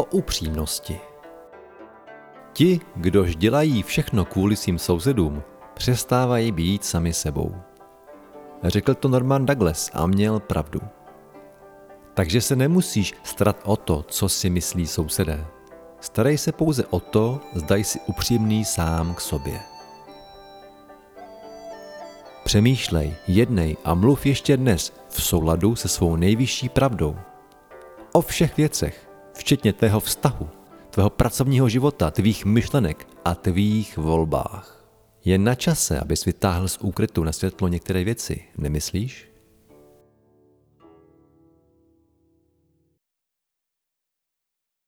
o upřímnosti. Ti, kdož dělají všechno kvůli svým sousedům, přestávají být sami sebou. Řekl to Norman Douglas a měl pravdu. Takže se nemusíš starat o to, co si myslí sousedé. Starej se pouze o to, zda jsi upřímný sám k sobě. Přemýšlej, jednej a mluv ještě dnes v souladu se svou nejvyšší pravdou. O všech věcech, včetně tvého vztahu, tvého pracovního života, tvých myšlenek a tvých volbách. Je na čase, abys vytáhl z úkrytu na světlo některé věci, nemyslíš?